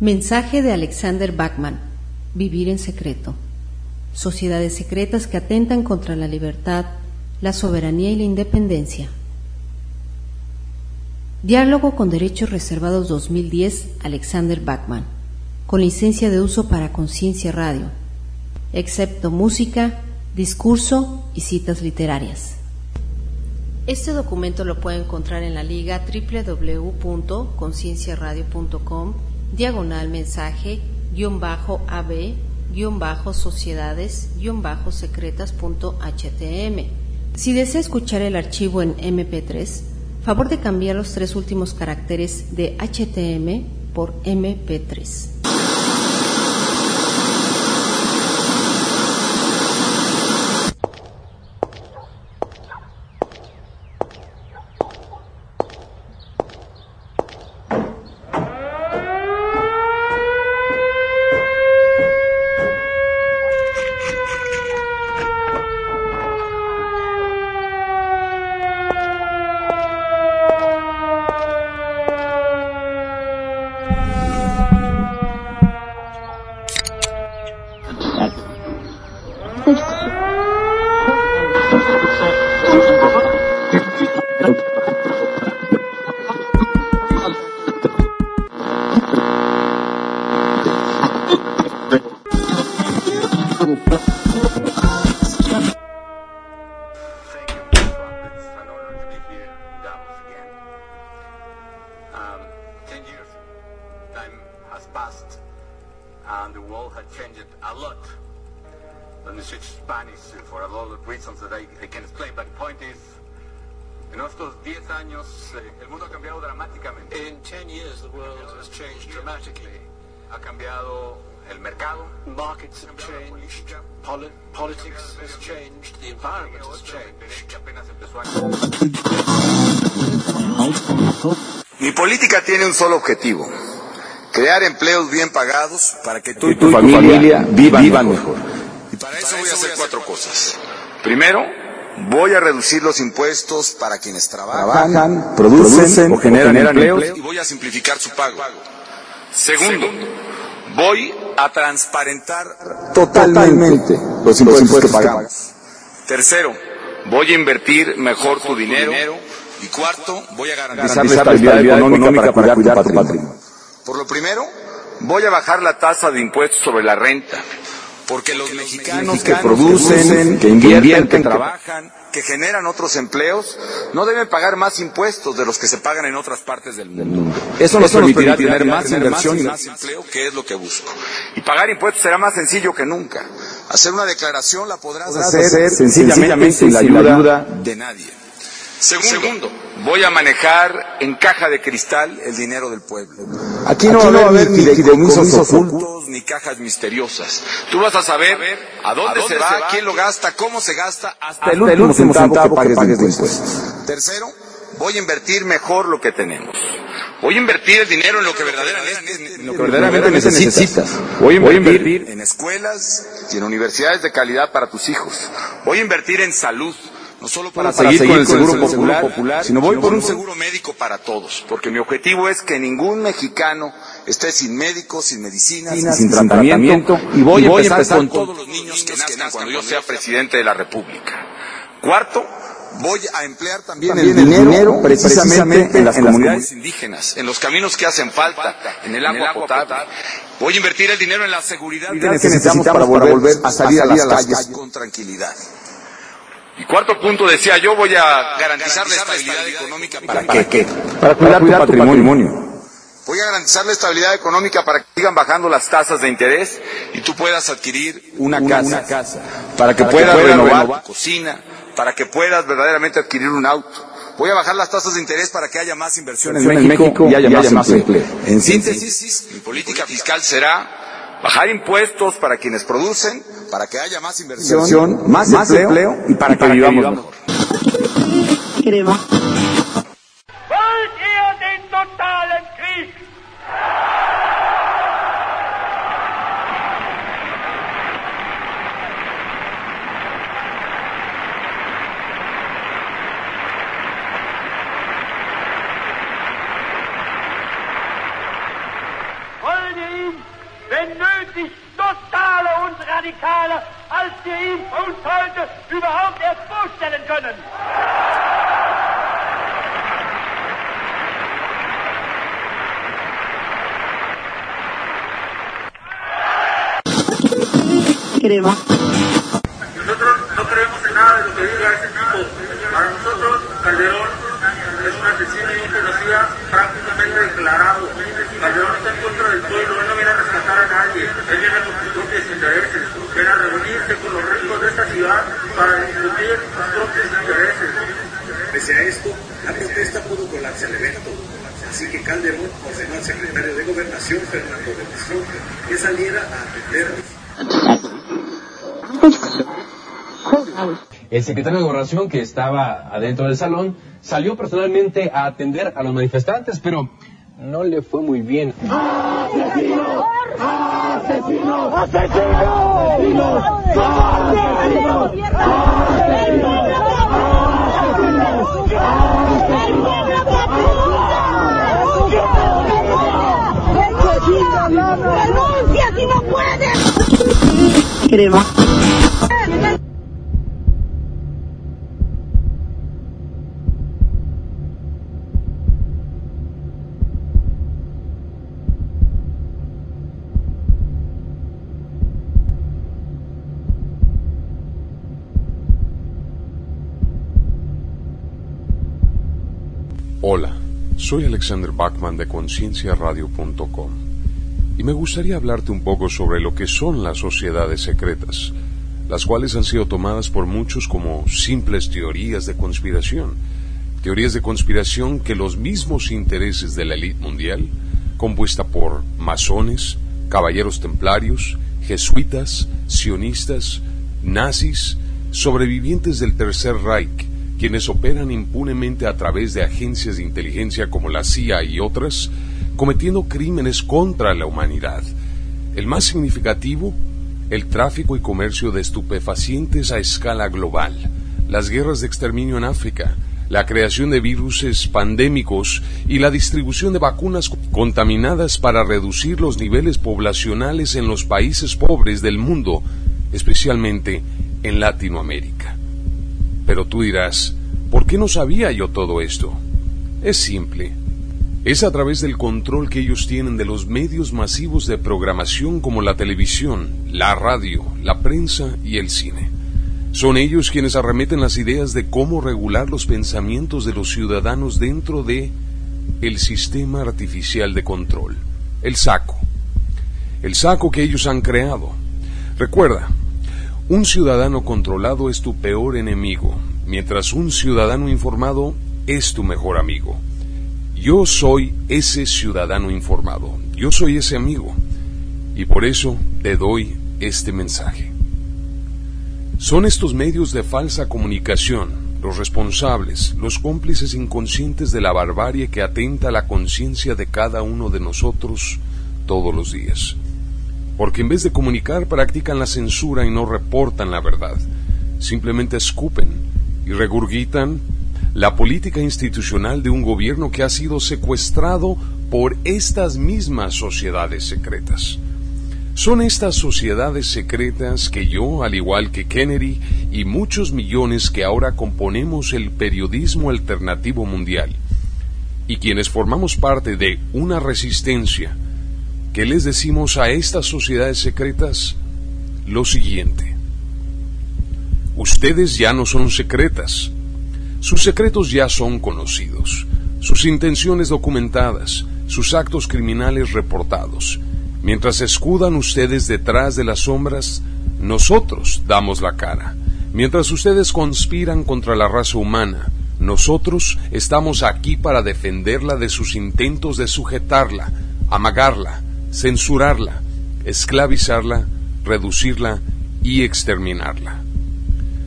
Mensaje de Alexander Bachman. Vivir en secreto. Sociedades secretas que atentan contra la libertad, la soberanía y la independencia. Diálogo con Derechos Reservados 2010, Alexander Bachman. Con licencia de uso para Conciencia Radio. Excepto música, discurso y citas literarias. Este documento lo puede encontrar en la liga www.concienciaradio.com diagonal mensaje guion bajo AB guion bajo sociedades guion bajo secretas.htm. Si desea escuchar el archivo en MP3, favor de cambiar los tres últimos caracteres de HTM por MP3. Mi política tiene un solo objetivo, crear empleos bien pagados para que tú y tu, familia, vivan, mejor. Y para eso voy a hacer cuatro cosas. Primero, voy a reducir los impuestos para quienes trabajan, producen, o generan, empleos y voy a simplificar su pago. Segundo, voy a transparentar totalmente los impuestos, que pagamos. Tercero, voy a invertir mejor tu dinero. Y cuarto, voy a garantizar la estabilidad económica para cuidar tu patrimonio. Por lo primero, voy a bajar la tasa de impuestos sobre la renta. Porque los mexicanos que producen, que invierten, que trabajan, que generan otros empleos, no deben pagar más impuestos de los que se pagan en otras partes del mundo. Eso nos permitirá tener más inversión y más empleo, que es lo que busco. Y pagar impuestos será más sencillo que nunca. Hacer una declaración la podrás hacer sencillamente sin la ayuda de nadie. Segundo, voy a manejar en caja de cristal el dinero del pueblo. Aquí no, va a haber ni fideicomisos ocultos ni cajas misteriosas. Tú vas a saber a dónde, se, va, quién lo gasta, cómo se gasta, hasta, el último centavo, que pagues, de impuestos. Tercero, voy a invertir mejor lo que tenemos. Voy a invertir el dinero en lo que verdaderamente, lo que verdaderamente necesitas. Voy a invertir en escuelas y en universidades de calidad para tus hijos. Voy a invertir en salud no solo para, seguir, con el seguro, popular, sino voy por un seguro médico para todos, porque mi objetivo es que ningún mexicano esté sin médicos, sin medicinas, sin, tratamiento, y voy, a empezar, con todos los niños que nazcan cuando yo sea presidente de la República. Cuarto, voy a emplear también, el, dinero, precisamente, en las comunidades indígenas, en los caminos que hacen falta, en el agua, potable. Voy a invertir el dinero en la seguridad que necesitamos, para, volver a salir a las calles con tranquilidad. Y cuarto punto, decía yo, voy a garantizar la estabilidad económica. ¿Para qué? Para cuidar, tu patrimonio. Voy a garantizar la estabilidad económica para que sigan bajando las tasas de interés y tú puedas adquirir una, casa, para que puedas renovar, tu cocina, para que puedas verdaderamente adquirir un auto. Voy a bajar las tasas de interés para que haya más inversión en México, y haya, más, empleo. En síntesis, mi política fiscal será bajar impuestos para quienes producen, para que haya más inversión, más, empleo, y para, que, vivamos mejor. wenn Crema. Nosotros no creemos en nada de lo que diga ese tipo. Para nosotros, Calderón es un asesino y un genocida prácticamente declarado. Calderón está en contra del pueblo, él no viene a rescatar a nadie, él viene por sus propios intereses, viene a reunirse con los ricos de esta ciudad para discutir sus propios intereses. Pese a esto, la protesta pudo colarse al evento. Así que Calderón ordenó al secretario de Gobernación, Fernando de que saliera a atender el secretario de Gobernación, que estaba adentro del salón, salió personalmente a atender a los manifestantes, pero no le fue muy bien. ¡Asesino! ¡Asesino! ¡Asesino! ¡Asesino! ¡Renuncia si no! Hola, soy Alexander Bachman de concienciaradio.com y me gustaría hablarte un poco sobre lo que son las sociedades secretas, las cuales han sido tomadas por muchos como simples teorías de conspiración, teorías de conspiración que los mismos intereses de la élite mundial, compuesta por masones, caballeros templarios, jesuitas, sionistas, nazis, sobrevivientes del Tercer Reich, quienes operan impunemente a través de agencias de inteligencia como la CIA y otras, cometiendo crímenes contra la humanidad. El más significativo, el tráfico y comercio de estupefacientes a escala global, las guerras de exterminio en África, la creación de virus pandémicos y la distribución de vacunas contaminadas para reducir los niveles poblacionales en los países pobres del mundo, especialmente en Latinoamérica. Pero tú dirás, ¿por qué no sabía yo todo esto? Es simple. Es a través del control que ellos tienen de los medios masivos de programación como la televisión, la radio, la prensa y el cine. Son ellos quienes arremeten las ideas de cómo regular los pensamientos de los ciudadanos dentro de el sistema artificial de control, el saco. El saco que ellos han creado. Recuerda, un ciudadano controlado es tu peor enemigo, mientras un ciudadano informado es tu mejor amigo. Yo soy ese ciudadano informado, yo soy ese amigo, y por eso te doy este mensaje. Son estos medios de falsa comunicación los responsables, los cómplices inconscientes de la barbarie que atenta a la conciencia de cada uno de nosotros todos los días porque en vez de comunicar practican la censura y no reportan la verdad. Simplemente escupen y regurgitan la política institucional de un gobierno que ha sido secuestrado por estas mismas sociedades secretas. Son estas sociedades secretas que yo, al igual que Kennedy y muchos millones que ahora componemos el periodismo alternativo mundial, y quienes formamos parte de una resistencia ¿Qué les decimos a estas sociedades secretas? Lo siguiente. Ustedes ya no son secretas. Sus secretos ya son conocidos, sus intenciones documentadas, sus actos criminales reportados. Mientras escudan ustedes detrás de las sombras, nosotros damos la cara. Mientras ustedes conspiran contra la raza humana, nosotros estamos aquí para defenderla de sus intentos de sujetarla, amagarla, censurarla, esclavizarla, reducirla y exterminarla.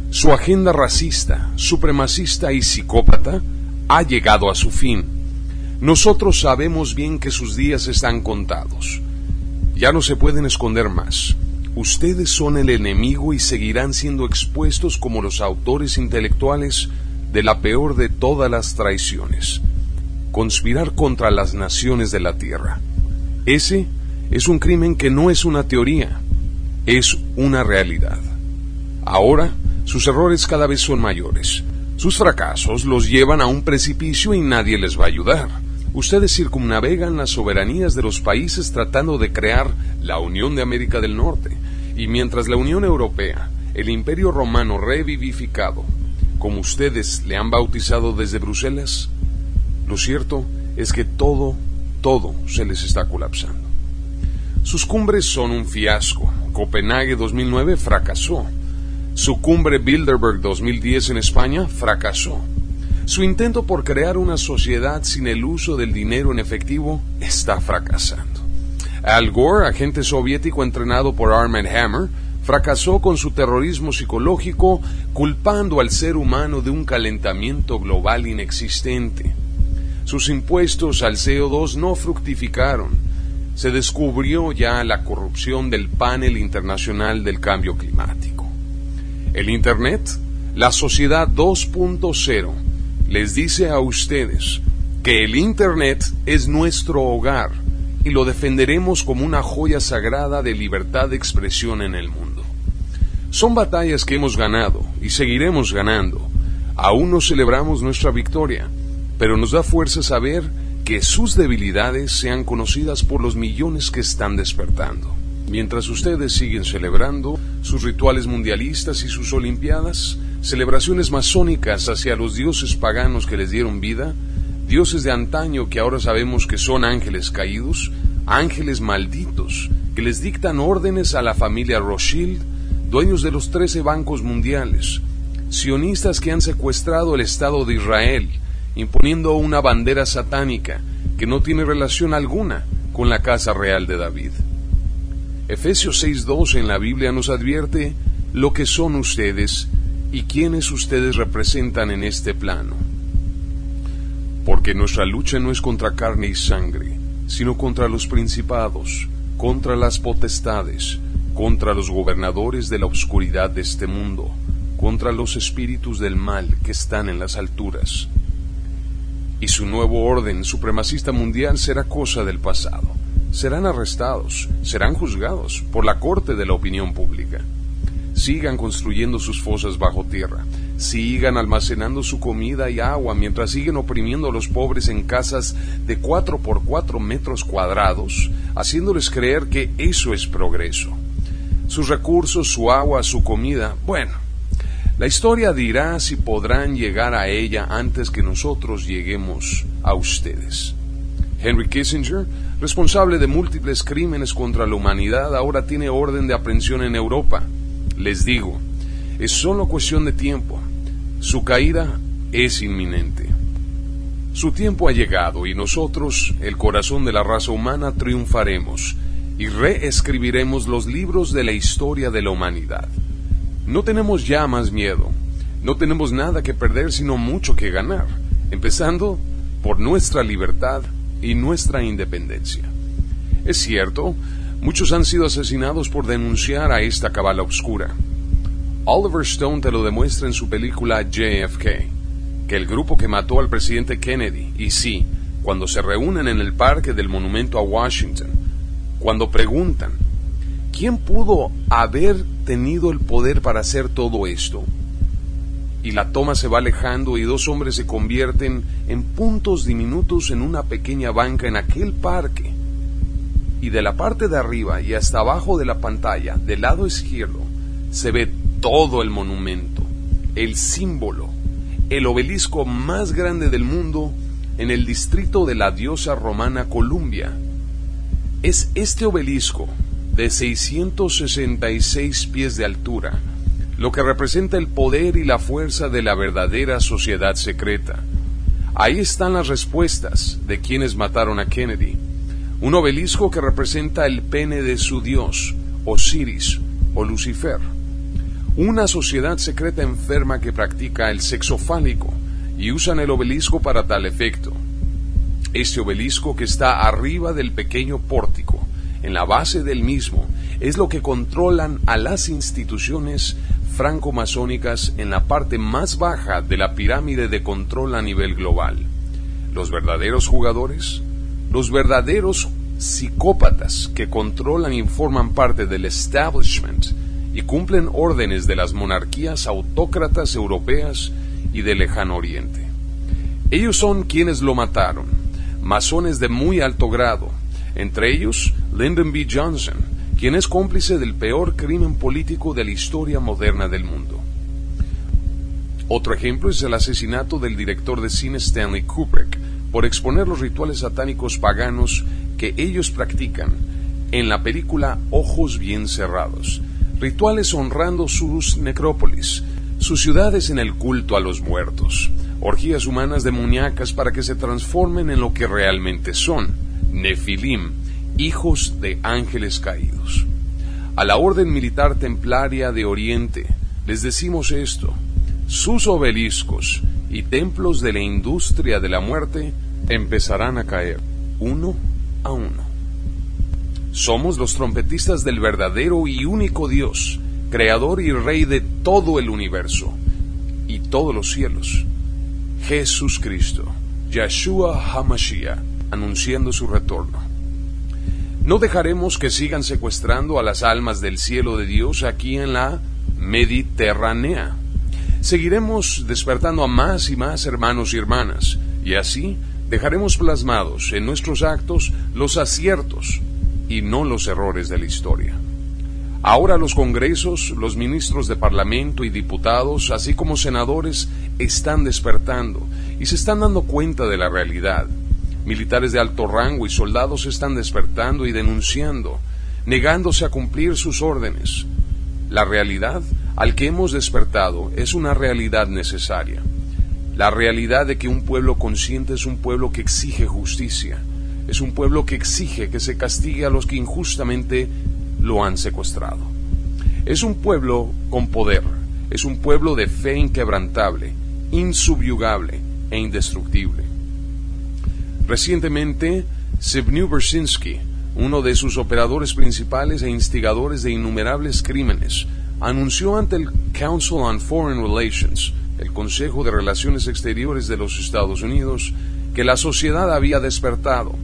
Su agenda racista, supremacista y psicópata ha llegado a su fin. Nosotros sabemos bien que sus días están contados. Ya no se pueden esconder más. Ustedes son el enemigo y seguirán siendo expuestos como los autores intelectuales de la peor de todas las traiciones, conspirar contra las naciones de la tierra. Ese es un crimen que no es una teoría, es una realidad. Ahora, sus errores cada vez son mayores. Sus fracasos los llevan a un precipicio y nadie les va a ayudar. Ustedes circunnavegan las soberanías de los países tratando de crear la Unión de América del Norte. Y mientras la Unión Europea, el Imperio Romano revivificado, como ustedes le han bautizado desde Bruselas, lo cierto es que todo, todo se les está colapsando. Sus cumbres son un fiasco. Copenhague 2009 fracasó. Su cumbre Bilderberg 2010 en España fracasó. Su intento por crear una sociedad sin el uso del dinero en efectivo está fracasando. Al Gore, agente soviético entrenado por Armand Hammer, fracasó con su terrorismo psicológico culpando al ser humano de un calentamiento global inexistente. Sus impuestos al CO2 no fructificaron. Se descubrió ya la corrupción del panel internacional del cambio climático. El Internet, la sociedad 2.0, les dice a ustedes que el Internet es nuestro hogar y lo defenderemos como una joya sagrada de libertad de expresión en el mundo. Son batallas que hemos ganado y seguiremos ganando. Aún no celebramos nuestra victoria, pero nos da fuerza saber que sus debilidades sean conocidas por los millones que están despertando. Mientras ustedes siguen celebrando sus rituales mundialistas y sus olimpiadas, celebraciones masónicas hacia los dioses paganos que les dieron vida, dioses de antaño que ahora sabemos que son ángeles caídos, ángeles malditos, que les dictan órdenes a la familia Rothschild, dueños de los trece bancos mundiales, sionistas que han secuestrado el Estado de Israel, imponiendo una bandera satánica que no tiene relación alguna con la casa real de David. Efesios 6.2 en la Biblia nos advierte lo que son ustedes y quiénes ustedes representan en este plano. Porque nuestra lucha no es contra carne y sangre, sino contra los principados, contra las potestades, contra los gobernadores de la oscuridad de este mundo, contra los espíritus del mal que están en las alturas. Y su nuevo orden supremacista mundial será cosa del pasado serán arrestados, serán juzgados por la corte de la opinión pública. Sigan construyendo sus fosas bajo tierra, sigan almacenando su comida y agua mientras siguen oprimiendo a los pobres en casas de cuatro por cuatro metros cuadrados, haciéndoles creer que eso es progreso. Sus recursos, su agua, su comida, bueno, la historia dirá si podrán llegar a ella antes que nosotros lleguemos a ustedes. Henry Kissinger responsable de múltiples crímenes contra la humanidad, ahora tiene orden de aprehensión en Europa. Les digo, es solo cuestión de tiempo. Su caída es inminente. Su tiempo ha llegado y nosotros, el corazón de la raza humana, triunfaremos y reescribiremos los libros de la historia de la humanidad. No tenemos ya más miedo, no tenemos nada que perder sino mucho que ganar, empezando por nuestra libertad y nuestra independencia. Es cierto, muchos han sido asesinados por denunciar a esta cabala oscura. Oliver Stone te lo demuestra en su película JFK, que el grupo que mató al presidente Kennedy, y sí, cuando se reúnen en el parque del monumento a Washington, cuando preguntan, ¿quién pudo haber tenido el poder para hacer todo esto? y la toma se va alejando y dos hombres se convierten en puntos diminutos en una pequeña banca en aquel parque. Y de la parte de arriba y hasta abajo de la pantalla, del lado izquierdo, se ve todo el monumento, el símbolo, el obelisco más grande del mundo en el distrito de la diosa romana Columbia. Es este obelisco de 666 pies de altura, lo que representa el poder y la fuerza de la verdadera sociedad secreta. Ahí están las respuestas de quienes mataron a Kennedy. Un obelisco que representa el pene de su dios, Osiris o Lucifer. Una sociedad secreta enferma que practica el sexo fálico y usan el obelisco para tal efecto. Este obelisco que está arriba del pequeño pórtico, en la base del mismo, es lo que controlan a las instituciones franco-masónicas en la parte más baja de la pirámide de control a nivel global. Los verdaderos jugadores, los verdaderos psicópatas que controlan y forman parte del establishment y cumplen órdenes de las monarquías autócratas europeas y del lejano oriente. Ellos son quienes lo mataron, masones de muy alto grado, entre ellos Lyndon B. Johnson, quien es cómplice del peor crimen político de la historia moderna del mundo. Otro ejemplo es el asesinato del director de cine Stanley Kubrick por exponer los rituales satánicos paganos que ellos practican en la película Ojos bien cerrados, rituales honrando sus necrópolis, sus ciudades en el culto a los muertos, orgías humanas demoníacas para que se transformen en lo que realmente son, Nefilim, hijos de ángeles caídos. A la orden militar templaria de Oriente les decimos esto, sus obeliscos y templos de la industria de la muerte empezarán a caer uno a uno. Somos los trompetistas del verdadero y único Dios, creador y rey de todo el universo y todos los cielos. Jesús Cristo, Yeshua HaMashiach, anunciando su retorno. No dejaremos que sigan secuestrando a las almas del cielo de Dios aquí en la Mediterránea. Seguiremos despertando a más y más hermanos y hermanas, y así dejaremos plasmados en nuestros actos los aciertos y no los errores de la historia. Ahora los congresos, los ministros de parlamento y diputados, así como senadores, están despertando y se están dando cuenta de la realidad. Militares de alto rango y soldados están despertando y denunciando, negándose a cumplir sus órdenes. La realidad al que hemos despertado es una realidad necesaria. La realidad de que un pueblo consciente es un pueblo que exige justicia, es un pueblo que exige que se castigue a los que injustamente lo han secuestrado. Es un pueblo con poder, es un pueblo de fe inquebrantable, insubyugable e indestructible. Recientemente, Zbigniew Brzezinski, uno de sus operadores principales e instigadores de innumerables crímenes, anunció ante el Council on Foreign Relations, el Consejo de Relaciones Exteriores de los Estados Unidos, que la sociedad había despertado,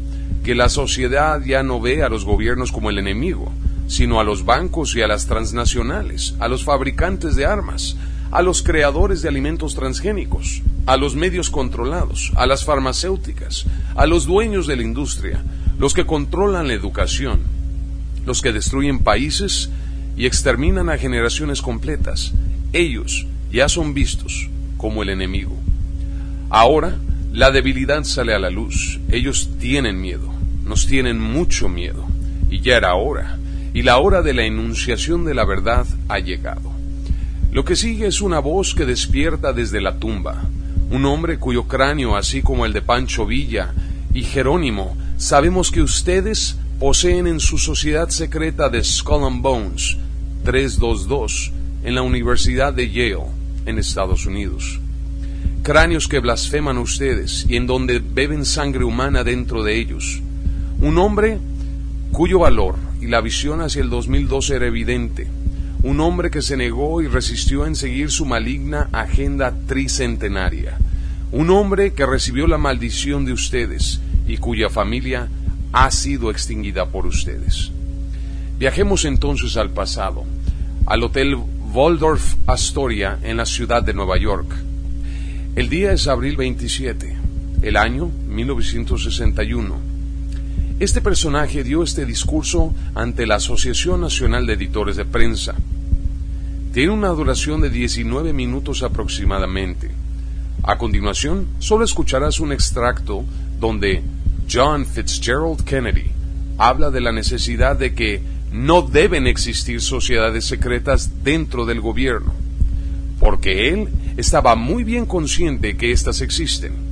que la sociedad ya no ve a los gobiernos como el enemigo, sino a los bancos y a las transnacionales, a los fabricantes de armas, a los creadores de alimentos transgénicos, a los medios controlados, a las farmacéuticas, a los dueños de la industria, los que controlan la educación, los que destruyen países y exterminan a generaciones completas. Ellos ya son vistos como el enemigo. Ahora la debilidad sale a la luz. Ellos tienen miedo, nos tienen mucho miedo. Y ya era hora. Y la hora de la enunciación de la verdad ha llegado. Lo que sigue es una voz que despierta desde la tumba. Un hombre cuyo cráneo, así como el de Pancho Villa y Jerónimo, sabemos que ustedes poseen en su sociedad secreta de Skull and Bones 322 en la Universidad de Yale, en Estados Unidos cráneos que blasfeman ustedes y en donde beben sangre humana dentro de ellos. Un hombre cuyo valor y la visión hacia el 2012 era evidente. Un hombre que se negó y resistió en seguir su maligna agenda tricentenaria. Un hombre que recibió la maldición de ustedes y cuya familia ha sido extinguida por ustedes. Viajemos entonces al pasado, al Hotel Waldorf Astoria en la ciudad de Nueva York el día es abril 27, el año 1961. Este personaje dio este discurso ante la Asociación Nacional de Editores de Prensa. Tiene una duración de 19 minutos aproximadamente. A continuación, solo escucharás un extracto donde John Fitzgerald Kennedy habla de la necesidad de que no deben existir sociedades secretas dentro del gobierno, porque él estaba muy bien consciente que éstas existen.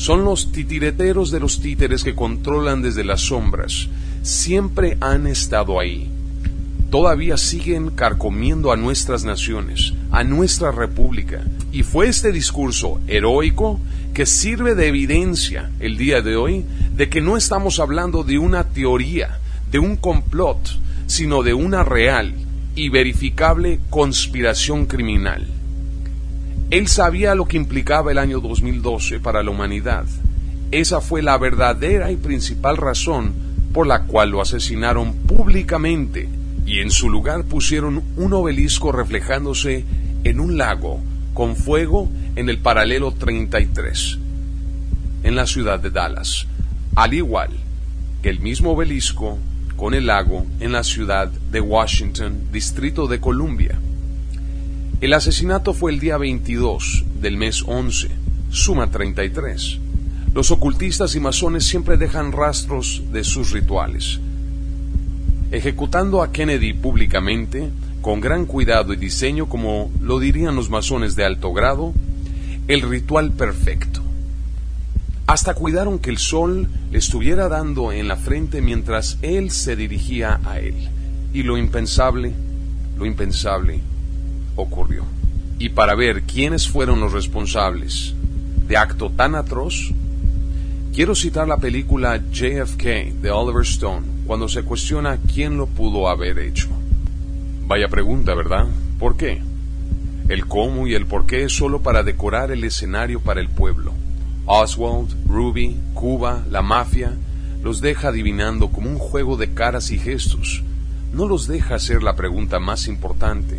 Son los titireteros de los títeres que controlan desde las sombras. Siempre han estado ahí. Todavía siguen carcomiendo a nuestras naciones, a nuestra república. Y fue este discurso heroico que sirve de evidencia el día de hoy de que no estamos hablando de una teoría, de un complot, sino de una real y verificable conspiración criminal. Él sabía lo que implicaba el año 2012 para la humanidad. Esa fue la verdadera y principal razón por la cual lo asesinaron públicamente y en su lugar pusieron un obelisco reflejándose en un lago con fuego en el paralelo 33, en la ciudad de Dallas, al igual que el mismo obelisco con el lago en la ciudad de Washington, Distrito de Columbia. El asesinato fue el día 22 del mes 11, suma 33. Los ocultistas y masones siempre dejan rastros de sus rituales. Ejecutando a Kennedy públicamente, con gran cuidado y diseño, como lo dirían los masones de alto grado, el ritual perfecto. Hasta cuidaron que el sol le estuviera dando en la frente mientras él se dirigía a él. Y lo impensable, lo impensable, ocurrió. Y para ver quiénes fueron los responsables de acto tan atroz, quiero citar la película JFK de Oliver Stone, cuando se cuestiona quién lo pudo haber hecho. Vaya pregunta, ¿verdad? ¿Por qué? El cómo y el por qué es solo para decorar el escenario para el pueblo. Oswald, Ruby, Cuba, la mafia, los deja adivinando como un juego de caras y gestos. No los deja hacer la pregunta más importante.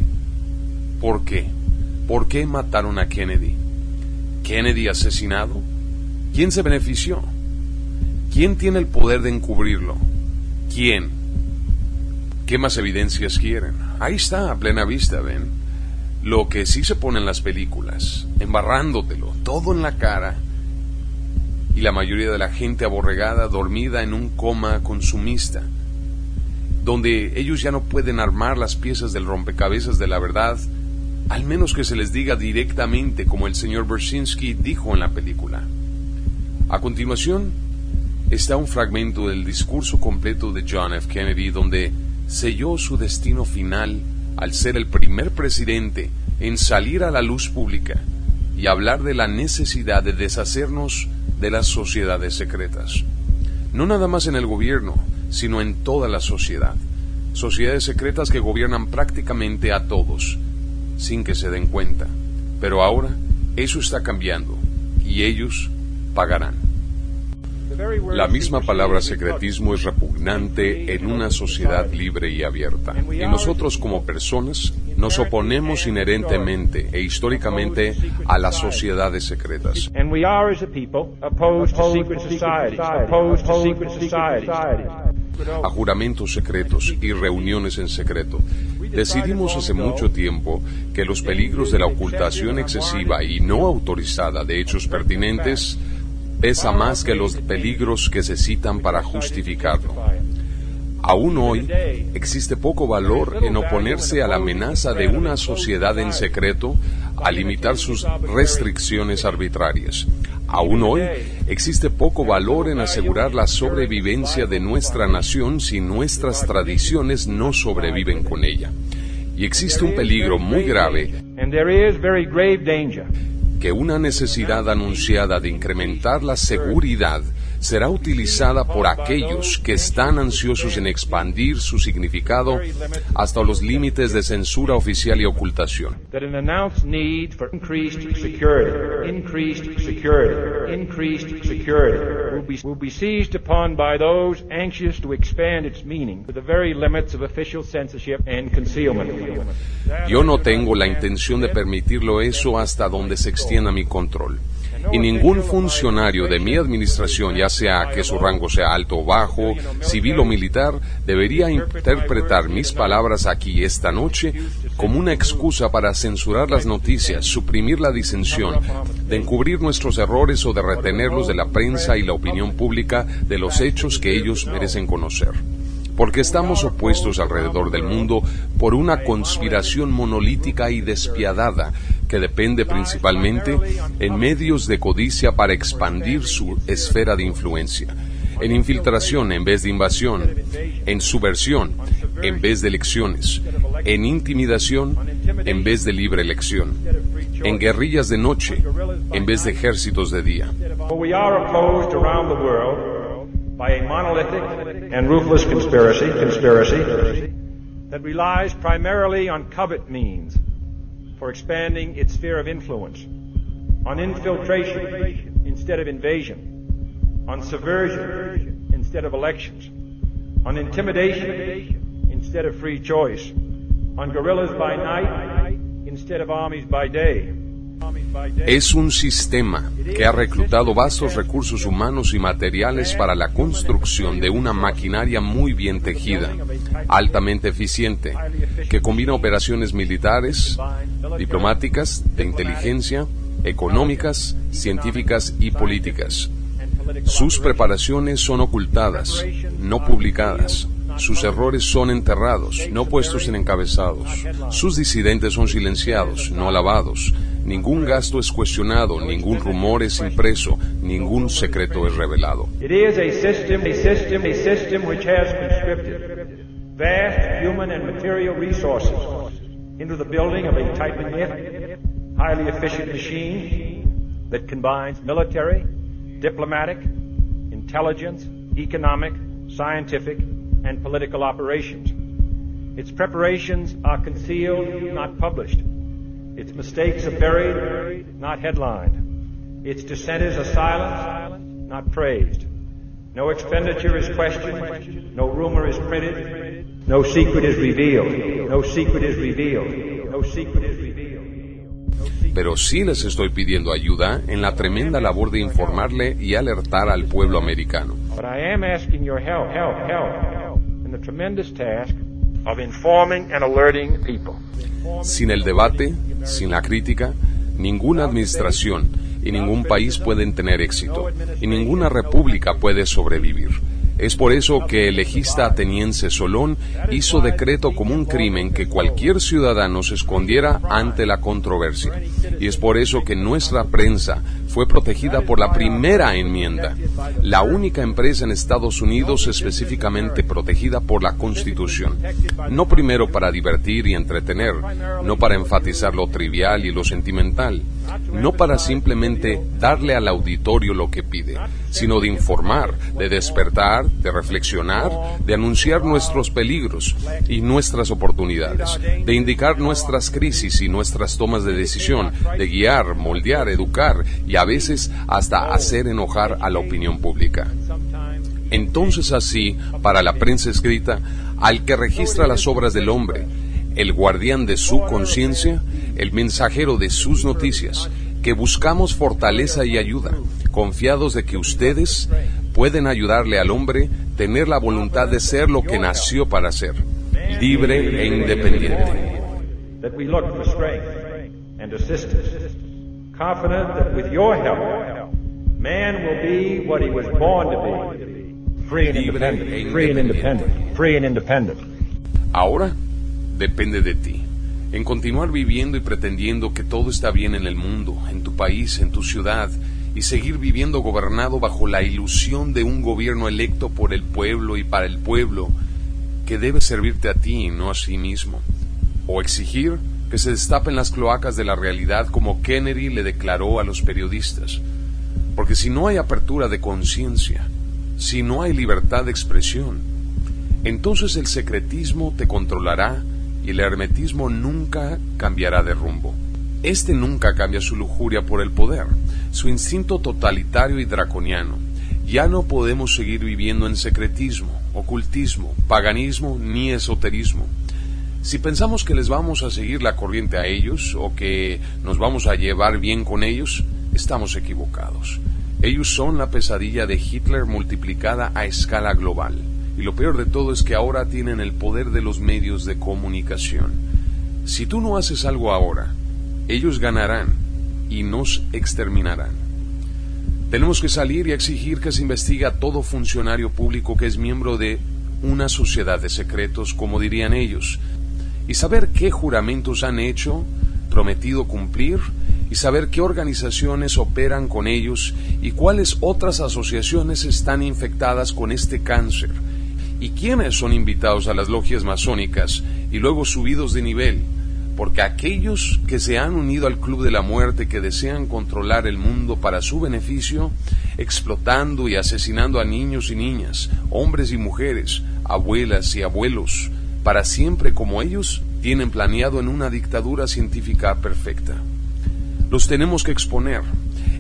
¿Por qué? ¿Por qué mataron a Kennedy? ¿Kennedy asesinado? ¿Quién se benefició? ¿Quién tiene el poder de encubrirlo? ¿Quién? ¿Qué más evidencias quieren? Ahí está, a plena vista, ven. Lo que sí se pone en las películas, embarrándotelo, todo en la cara, y la mayoría de la gente aborregada, dormida en un coma consumista, donde ellos ya no pueden armar las piezas del rompecabezas de la verdad, al menos que se les diga directamente como el señor Bersinski dijo en la película. A continuación está un fragmento del discurso completo de John F. Kennedy donde selló su destino final al ser el primer presidente en salir a la luz pública y hablar de la necesidad de deshacernos de las sociedades secretas. No nada más en el gobierno, sino en toda la sociedad. Sociedades secretas que gobiernan prácticamente a todos, sin que se den cuenta. Pero ahora eso está cambiando y ellos pagarán. La misma palabra secretismo es repugnante en una sociedad libre y abierta. Y nosotros como personas nos oponemos inherentemente e históricamente a las sociedades secretas. A juramentos secretos y reuniones en secreto. Decidimos hace mucho tiempo que los peligros de la ocultación excesiva y no autorizada de hechos pertinentes pesa más que los peligros que se citan para justificarlo. Aún hoy existe poco valor en oponerse a la amenaza de una sociedad en secreto a limitar sus restricciones arbitrarias. Aún hoy existe poco valor en asegurar la sobrevivencia de nuestra nación si nuestras tradiciones no sobreviven con ella. Y existe un peligro muy grave que una necesidad anunciada de incrementar la seguridad será utilizada por aquellos que están ansiosos en expandir su significado hasta los límites de censura oficial y ocultación. Yo no tengo la intención de permitirlo eso hasta donde se extienda mi control y ningún funcionario de mi administración, ya sea que su rango sea alto o bajo, civil o militar, debería interpretar mis palabras aquí esta noche como una excusa para censurar las noticias, suprimir la disensión, de encubrir nuestros errores o de retenerlos de la prensa y la opinión pública de los hechos que ellos merecen conocer. Porque estamos opuestos alrededor del mundo por una conspiración monolítica y despiadada que depende principalmente en medios de codicia para expandir su esfera de influencia, en infiltración en vez de invasión, en subversión en vez de elecciones, en intimidación en vez de libre elección, en guerrillas de noche en vez de ejércitos de día. that relies primarily on covert means for expanding its sphere of influence, on infiltration instead of invasion, on subversion instead of elections, on intimidation instead of free choice, on guerrillas by night instead of armies by day. Es un sistema que ha reclutado vastos recursos humanos y materiales para la construcción de una maquinaria muy bien tejida, altamente eficiente, que combina operaciones militares, diplomáticas, de inteligencia, económicas, científicas y políticas. Sus preparaciones son ocultadas, no publicadas. Sus errores son enterrados, no puestos en encabezados. Sus disidentes son silenciados, no alabados. Ningún gasto es cuestionado, ningún rumor es impreso, ningún secreto es revelado. It is a system, a system, a system which has conscripted vast human and material resources into the building of a tightly knit, highly efficient machine that combines military, diplomatic, intelligence, economic, scientific, and political operations. Its preparations are concealed, not published. Its mistakes are buried, not headlined. Its dissenters are silenced, not praised. No expenditure is questioned, no rumor is printed, no secret is revealed, no secret is revealed, no secret is revealed. Pero sí les estoy pidiendo ayuda en la tremenda labor de informarle y alertar al pueblo americano. But I am asking your help, help, help, in the tremendous task Sin el debate, sin la crítica, ninguna administración y ningún país pueden tener éxito, y ninguna república puede sobrevivir. Es por eso que el legista ateniense Solón hizo decreto como un crimen que cualquier ciudadano se escondiera ante la controversia. Y es por eso que nuestra prensa fue protegida por la primera enmienda, la única empresa en Estados Unidos específicamente protegida por la Constitución. No primero para divertir y entretener, no para enfatizar lo trivial y lo sentimental, no para simplemente darle al auditorio lo que pide, sino de informar, de despertar, de reflexionar, de anunciar nuestros peligros y nuestras oportunidades, de indicar nuestras crisis y nuestras tomas de decisión, de guiar, moldear, educar y a veces hasta hacer enojar a la opinión pública. Entonces así, para la prensa escrita, al que registra las obras del hombre, el guardián de su conciencia, el mensajero de sus noticias, que buscamos fortaleza y ayuda, confiados de que ustedes pueden ayudarle al hombre tener la voluntad de ser lo que nació para ser, libre e independiente. That we look for strength and assistance, confident that with your help, man will be what he was born to be, free and independent, free and independent, free and independent. Ahora depende de ti, en continuar viviendo y pretendiendo que todo está bien en el mundo, en tu país, en tu ciudad, y seguir viviendo gobernado bajo la ilusión de un gobierno electo por el pueblo y para el pueblo, que debe servirte a ti y no a sí mismo, o exigir que se destapen las cloacas de la realidad como Kennedy le declaró a los periodistas. Porque si no hay apertura de conciencia, si no hay libertad de expresión, entonces el secretismo te controlará y el hermetismo nunca cambiará de rumbo. Este nunca cambia su lujuria por el poder, su instinto totalitario y draconiano. Ya no podemos seguir viviendo en secretismo, ocultismo, paganismo ni esoterismo. Si pensamos que les vamos a seguir la corriente a ellos o que nos vamos a llevar bien con ellos, estamos equivocados. Ellos son la pesadilla de Hitler multiplicada a escala global. Y lo peor de todo es que ahora tienen el poder de los medios de comunicación. Si tú no haces algo ahora, ellos ganarán y nos exterminarán. Tenemos que salir y exigir que se investigue a todo funcionario público que es miembro de una sociedad de secretos, como dirían ellos, y saber qué juramentos han hecho, prometido cumplir, y saber qué organizaciones operan con ellos y cuáles otras asociaciones están infectadas con este cáncer, y quiénes son invitados a las logias masónicas y luego subidos de nivel, porque aquellos que se han unido al Club de la Muerte, que desean controlar el mundo para su beneficio, explotando y asesinando a niños y niñas, hombres y mujeres, abuelas y abuelos, para siempre como ellos tienen planeado en una dictadura científica perfecta. Los tenemos que exponer.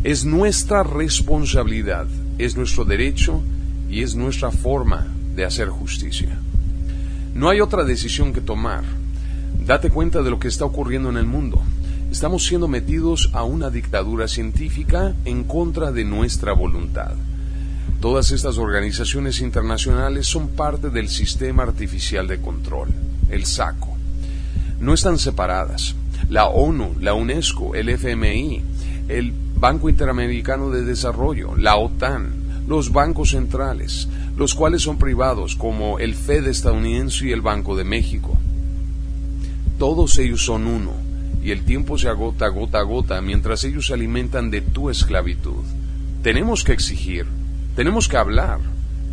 Es nuestra responsabilidad, es nuestro derecho y es nuestra forma de hacer justicia. No hay otra decisión que tomar. Date cuenta de lo que está ocurriendo en el mundo. Estamos siendo metidos a una dictadura científica en contra de nuestra voluntad. Todas estas organizaciones internacionales son parte del sistema artificial de control, el SACO. No están separadas. La ONU, la UNESCO, el FMI, el Banco Interamericano de Desarrollo, la OTAN, los bancos centrales, los cuales son privados como el Fed estadounidense y el Banco de México. Todos ellos son uno, y el tiempo se agota gota a gota mientras ellos se alimentan de tu esclavitud. Tenemos que exigir, tenemos que hablar,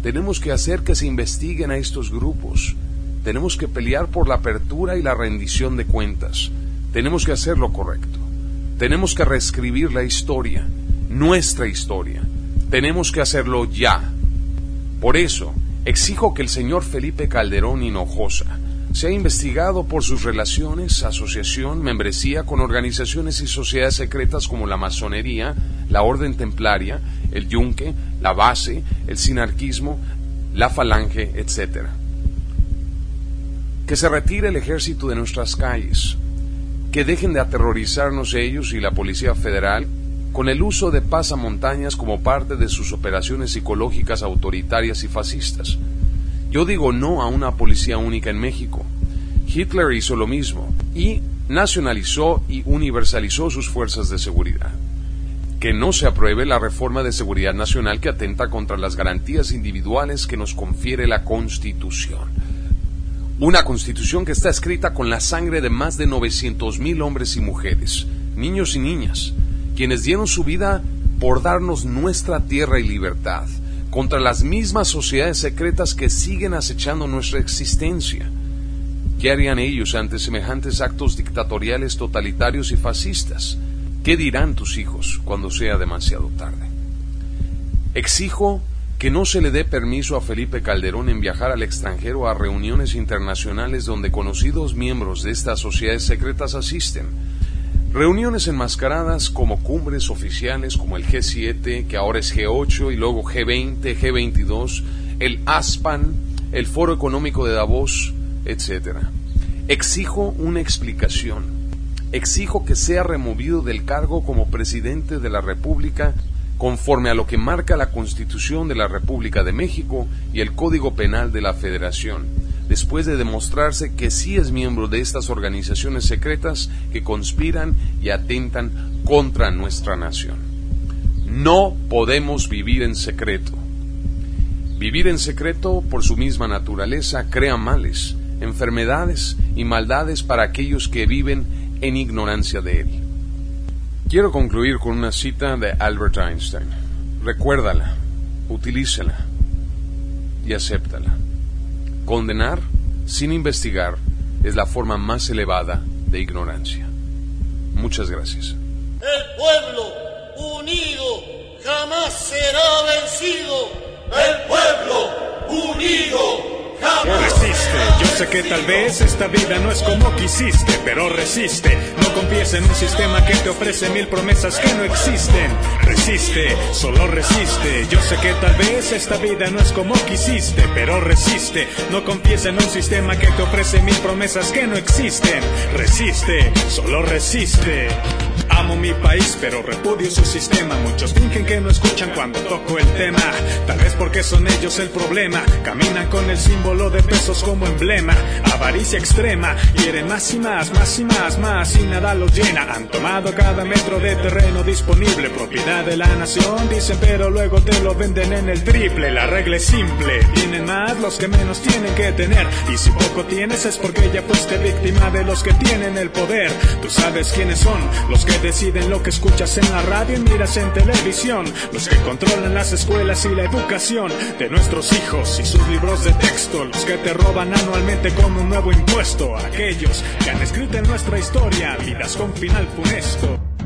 tenemos que hacer que se investiguen a estos grupos, tenemos que pelear por la apertura y la rendición de cuentas, tenemos que hacer lo correcto, tenemos que reescribir la historia, nuestra historia, tenemos que hacerlo ya. Por eso, exijo que el señor Felipe Calderón Hinojosa sea investigado por sus relaciones, asociación, membresía con organizaciones y sociedades secretas como la masonería, la orden templaria, el yunque, la base, el sinarquismo, la falange, etc. Que se retire el ejército de nuestras calles, que dejen de aterrorizarnos ellos y la Policía Federal con el uso de pasamontañas como parte de sus operaciones psicológicas autoritarias y fascistas. Yo digo no a una policía única en México. Hitler hizo lo mismo y nacionalizó y universalizó sus fuerzas de seguridad. Que no se apruebe la reforma de seguridad nacional que atenta contra las garantías individuales que nos confiere la Constitución. Una Constitución que está escrita con la sangre de más de 900.000 hombres y mujeres, niños y niñas, quienes dieron su vida por darnos nuestra tierra y libertad, contra las mismas sociedades secretas que siguen acechando nuestra existencia. ¿Qué harían ellos ante semejantes actos dictatoriales, totalitarios y fascistas? ¿Qué dirán tus hijos cuando sea demasiado tarde? Exijo que no se le dé permiso a Felipe Calderón en viajar al extranjero a reuniones internacionales donde conocidos miembros de estas sociedades secretas asisten, Reuniones enmascaradas como cumbres oficiales como el G7, que ahora es G8 y luego G20, G22, el ASPAN, el Foro Económico de Davos, etc. Exijo una explicación. Exijo que sea removido del cargo como presidente de la República conforme a lo que marca la Constitución de la República de México y el Código Penal de la Federación después de demostrarse que sí es miembro de estas organizaciones secretas que conspiran y atentan contra nuestra nación. No podemos vivir en secreto. Vivir en secreto, por su misma naturaleza, crea males, enfermedades y maldades para aquellos que viven en ignorancia de él. Quiero concluir con una cita de Albert Einstein. Recuérdala, utilícela y acéptala. Condenar sin investigar es la forma más elevada de ignorancia. Muchas gracias. El pueblo unido jamás será vencido. El pueblo unido Resiste, yo sé que tal vez esta vida no es como quisiste, pero resiste. No confíes en un sistema que te ofrece mil promesas que no existen. Resiste, solo resiste. Yo sé que tal vez esta vida no es como quisiste, pero resiste. No confíes en un sistema que te ofrece mil promesas que no existen. Resiste, solo resiste. Amo mi país, pero repudio su sistema. Muchos fingen que no escuchan cuando toco el tema. Tal vez porque son ellos el problema. Caminan con el símbolo de pesos como emblema. Avaricia extrema, quieren más y más, más y más, más y nada los llena. Han tomado cada metro de terreno disponible, propiedad de la nación, dicen, pero luego te lo venden en el triple. La regla es simple, tienen más los que menos tienen que tener. Y si poco tienes es porque ya fuiste víctima de los que tienen el poder. Tú sabes quiénes son los que deciden lo que escuchas en la radio y miras en televisión. Los que controlan las escuelas y la educación de nuestros hijos y sus libros de texto. Los que te roban anualmente con un nuevo impuesto. Aquellos que han escrito en nuestra historia vidas con final funesto.